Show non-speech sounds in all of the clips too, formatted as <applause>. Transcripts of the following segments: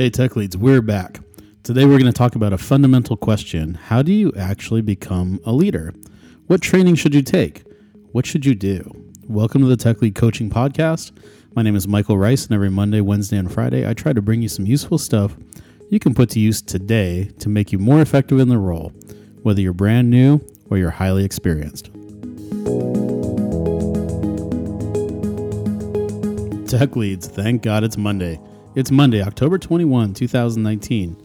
Hey, Tech Leads, we're back. Today we're going to talk about a fundamental question How do you actually become a leader? What training should you take? What should you do? Welcome to the Tech Lead Coaching Podcast. My name is Michael Rice, and every Monday, Wednesday, and Friday, I try to bring you some useful stuff you can put to use today to make you more effective in the role, whether you're brand new or you're highly experienced. Tech Leads, thank God it's Monday. It's Monday, October 21, 2019,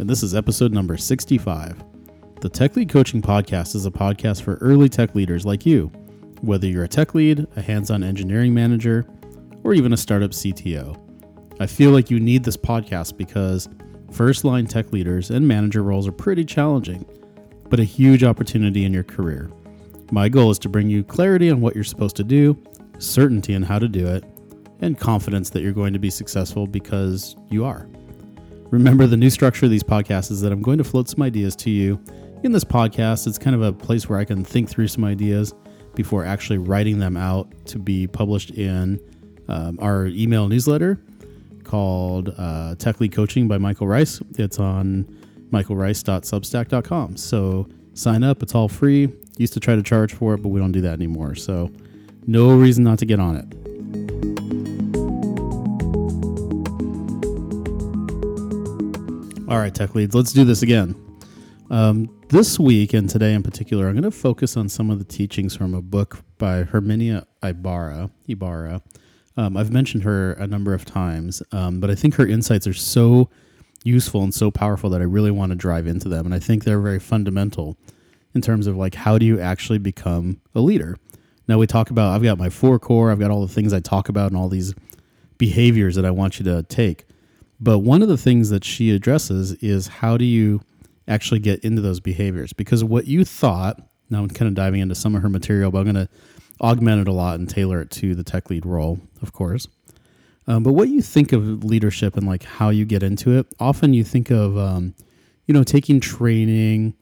and this is episode number 65. The Tech Lead Coaching Podcast is a podcast for early tech leaders like you, whether you're a tech lead, a hands on engineering manager, or even a startup CTO. I feel like you need this podcast because first line tech leaders and manager roles are pretty challenging, but a huge opportunity in your career. My goal is to bring you clarity on what you're supposed to do, certainty on how to do it, and confidence that you're going to be successful because you are. Remember, the new structure of these podcasts is that I'm going to float some ideas to you. In this podcast, it's kind of a place where I can think through some ideas before actually writing them out to be published in um, our email newsletter called uh, Tech Lead Coaching by Michael Rice. It's on michaelrice.substack.com. So sign up, it's all free. Used to try to charge for it, but we don't do that anymore. So no reason not to get on it. All right, tech leads, let's do this again. Um, this week and today in particular, I'm going to focus on some of the teachings from a book by Herminia Ibarra. Ibarra. Um, I've mentioned her a number of times, um, but I think her insights are so useful and so powerful that I really want to drive into them. And I think they're very fundamental in terms of like how do you actually become a leader. Now we talk about I've got my four core, I've got all the things I talk about and all these behaviors that I want you to take. But one of the things that she addresses is how do you actually get into those behaviors? Because what you thought, now I'm kind of diving into some of her material, but I'm going to augment it a lot and tailor it to the tech lead role, of course. Um, but what you think of leadership and like how you get into it, often you think of, um, you know, taking training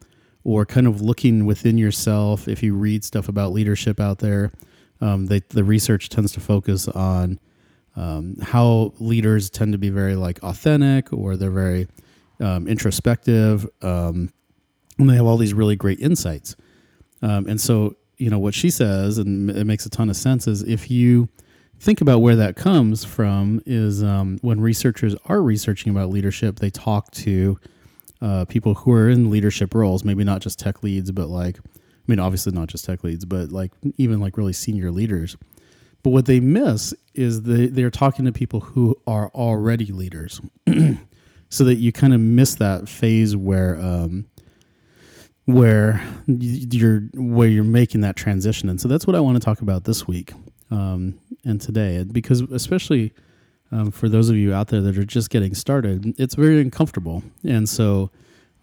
or kind of looking within yourself. If you read stuff about leadership out there, um, they, the research tends to focus on um, how leaders tend to be very like authentic or they're very um, introspective. Um, and they have all these really great insights. Um, and so you know what she says and it makes a ton of sense is if you think about where that comes from is um, when researchers are researching about leadership they talk to uh, people who are in leadership roles maybe not just tech leads but like i mean obviously not just tech leads but like even like really senior leaders but what they miss is they, they're talking to people who are already leaders. <clears throat> so that you kind of miss that phase where um, where you're where you're making that transition. And so that's what I want to talk about this week um, and today, because especially um, for those of you out there that are just getting started, it's very uncomfortable, and so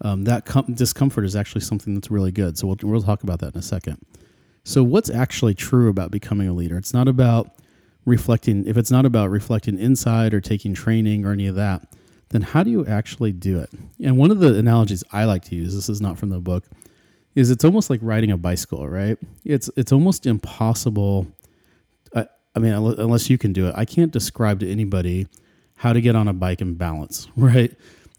um, that com- discomfort is actually something that's really good. So we'll we'll talk about that in a second. So, what's actually true about becoming a leader? It's not about reflecting, if it's not about reflecting inside or taking training or any of that, then how do you actually do it? And one of the analogies I like to use, this is not from the book, is it's almost like riding a bicycle, right? It's it's almost impossible. I, I mean, unless you can do it, I can't describe to anybody how to get on a bike and balance, <laughs> right?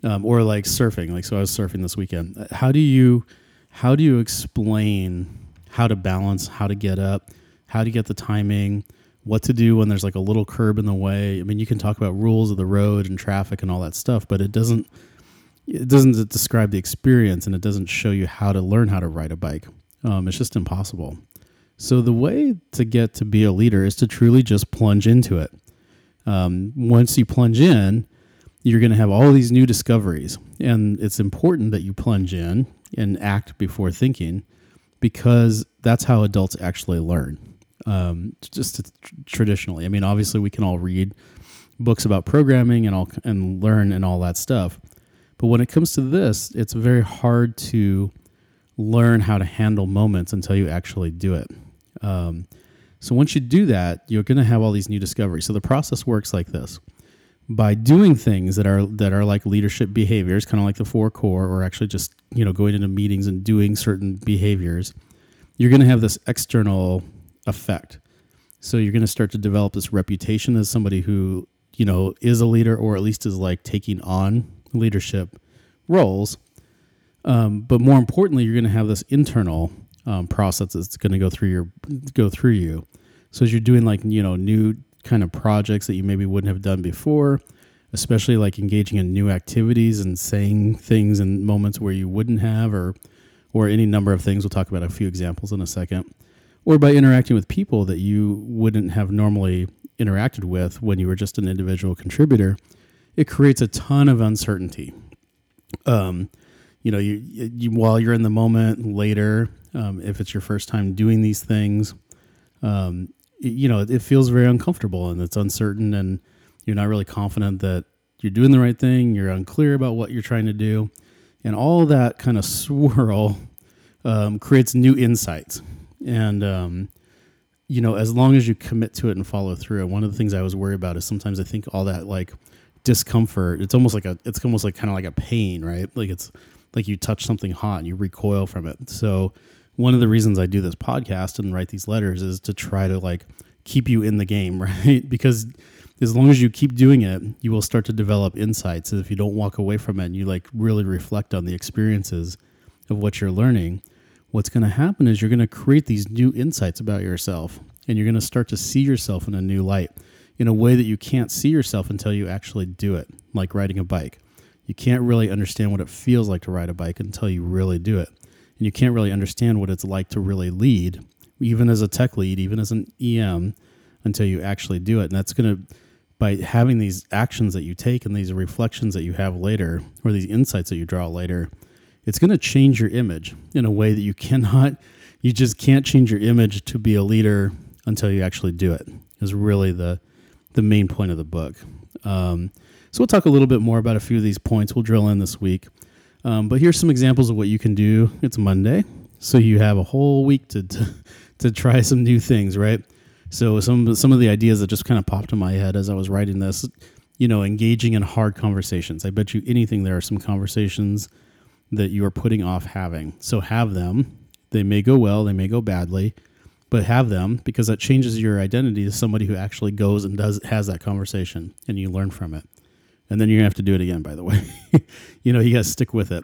Um, or like surfing. Like so, I was surfing this weekend. How do you how do you explain how to balance, how to get up, how to get the timing, what to do when there's like a little curb in the way. I mean, you can talk about rules of the road and traffic and all that stuff, but it doesn't it doesn't describe the experience and it doesn't show you how to learn how to ride a bike. Um, it's just impossible. So the way to get to be a leader is to truly just plunge into it. Um, once you plunge in, you're going to have all these new discoveries, and it's important that you plunge in and act before thinking because that's how adults actually learn. Um, just traditionally, I mean, obviously, we can all read books about programming and all and learn and all that stuff, but when it comes to this, it's very hard to learn how to handle moments until you actually do it. Um, so once you do that, you're going to have all these new discoveries. So the process works like this: by doing things that are that are like leadership behaviors, kind of like the four core, or actually just you know going into meetings and doing certain behaviors, you're going to have this external effect. So you're going to start to develop this reputation as somebody who you know, is a leader or at least is like taking on leadership roles. Um, but more importantly, you're going to have this internal um, process that's going to go through your go through you. So as you're doing like you know new kind of projects that you maybe wouldn't have done before, especially like engaging in new activities and saying things in moments where you wouldn't have, or or any number of things. We'll talk about a few examples in a second. Or by interacting with people that you wouldn't have normally interacted with when you were just an individual contributor, it creates a ton of uncertainty. Um, you know, you, you while you're in the moment later, um, if it's your first time doing these things, um, you know, it, feels very uncomfortable and it's uncertain, and you're not really confident that you're doing the right thing. You're unclear about what you're trying to do, and all that kind of <laughs> swirl um, creates new insights. And um, you know, as long as you commit to it and follow through. And one of the things I was worried about is sometimes I think all that like discomfort, it's almost like a, it's almost like kind of like a pain, right? Like it's like you touch something hot and you recoil from it. So one of the reasons I do this podcast and write these letters is to try to like keep you in the game, <laughs> right? Because as long as you keep doing it, you will start to develop insights. And if you don't walk away from it and you like really reflect on the experiences of what you're learning, what's going to happen is you're going to create these new insights about yourself and you're going to start to see yourself in a new light in a way that you can't see yourself until you actually do it, like riding a bike. You can't really understand what it feels like to ride a bike until you really do it. And you can't really understand what it's like to really lead, even as a tech lead, even as an EM, until you actually do it. And that's going to, by having these actions that you take and these reflections that you have later, or these insights that you draw later, it's going to change your image in a way that you <laughs> cannot you just can't change your image to be a leader until you actually do it is really the the main point of the book. Um, so we'll talk a little bit more about a few of these points. We'll drill in this week um, but here's some examples of what you can do it's monday so you have a whole week to, to, to try some new things right so some some of the ideas that just kind of popped in my head as i was writing this you know engaging in hard conversations i bet you anything there are some conversations that you are putting off having. So have them. They may go well, they may go badly, but have them because that changes your identity to somebody who actually goes and does has that conversation and you learn from it. And then you're gonna have to do it again, by the way. <laughs> you know, you gotta stick with it.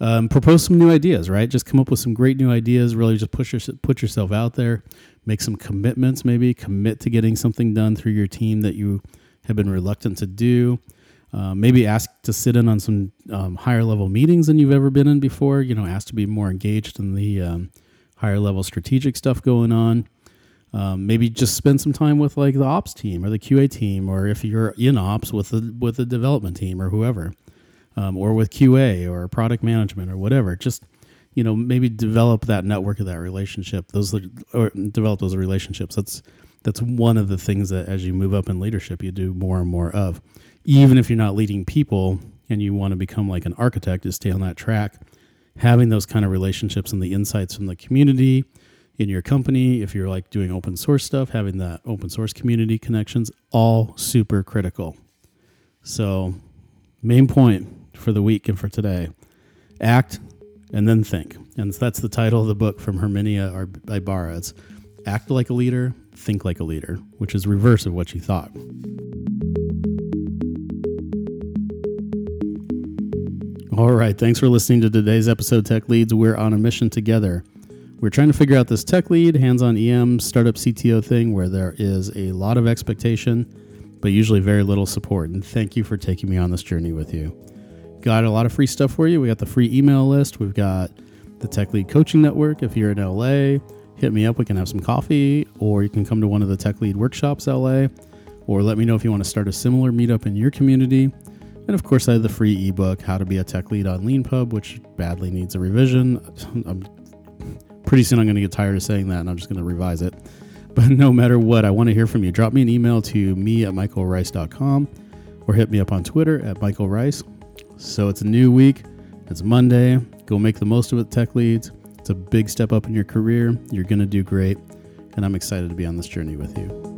Um, propose some new ideas, right? Just come up with some great new ideas. Really, just push your, put yourself out there. Make some commitments. Maybe commit to getting something done through your team that you have been reluctant to do. Uh, maybe ask to sit in on some um, higher level meetings than you've ever been in before. You know, ask to be more engaged in the um, higher level strategic stuff going on. Um, maybe just spend some time with like the ops team or the QA team, or if you're in ops with the with the development team or whoever, um, or with QA or product management or whatever. Just you know, maybe develop that network of that relationship. Those or develop those relationships. That's that's one of the things that as you move up in leadership, you do more and more of even if you're not leading people and you want to become like an architect to stay on that track, having those kind of relationships and the insights from the community in your company, if you're like doing open source stuff, having that open source community connections, all super critical. So, main point for the week and for today act and then think. And that's the title of the book from Herminia Ibarra. It's Act Like a Leader, Think Like a Leader, which is reverse of what you thought. All right. Thanks for listening to today's episode, Tech Leads. We're on a mission together. We're trying to figure out this tech lead, hands on EM, startup CTO thing where there is a lot of expectation, but usually very little support. And thank you for taking me on this journey with you. Got a lot of free stuff for you. We got the free email list, we've got the Tech Lead Coaching Network. If you're in LA, hit me up. We can have some coffee, or you can come to one of the Tech Lead workshops LA, or let me know if you want to start a similar meetup in your community. And of course, I have the free ebook, How to Be a Tech Lead on LeanPub, which badly needs a revision. <laughs> I'm, pretty soon I'm going to get tired of saying that and I'm just going to revise it. <laughs> But no matter what, I want to hear from you. Drop me an email to me at michaelrice.com or hit me up on Twitter at michaelrice. So it's a new week. It's Monday. Go make the most of it, Tech Leads. It's a big step up in your career. You're going to do great. And I'm excited to be on this journey with you.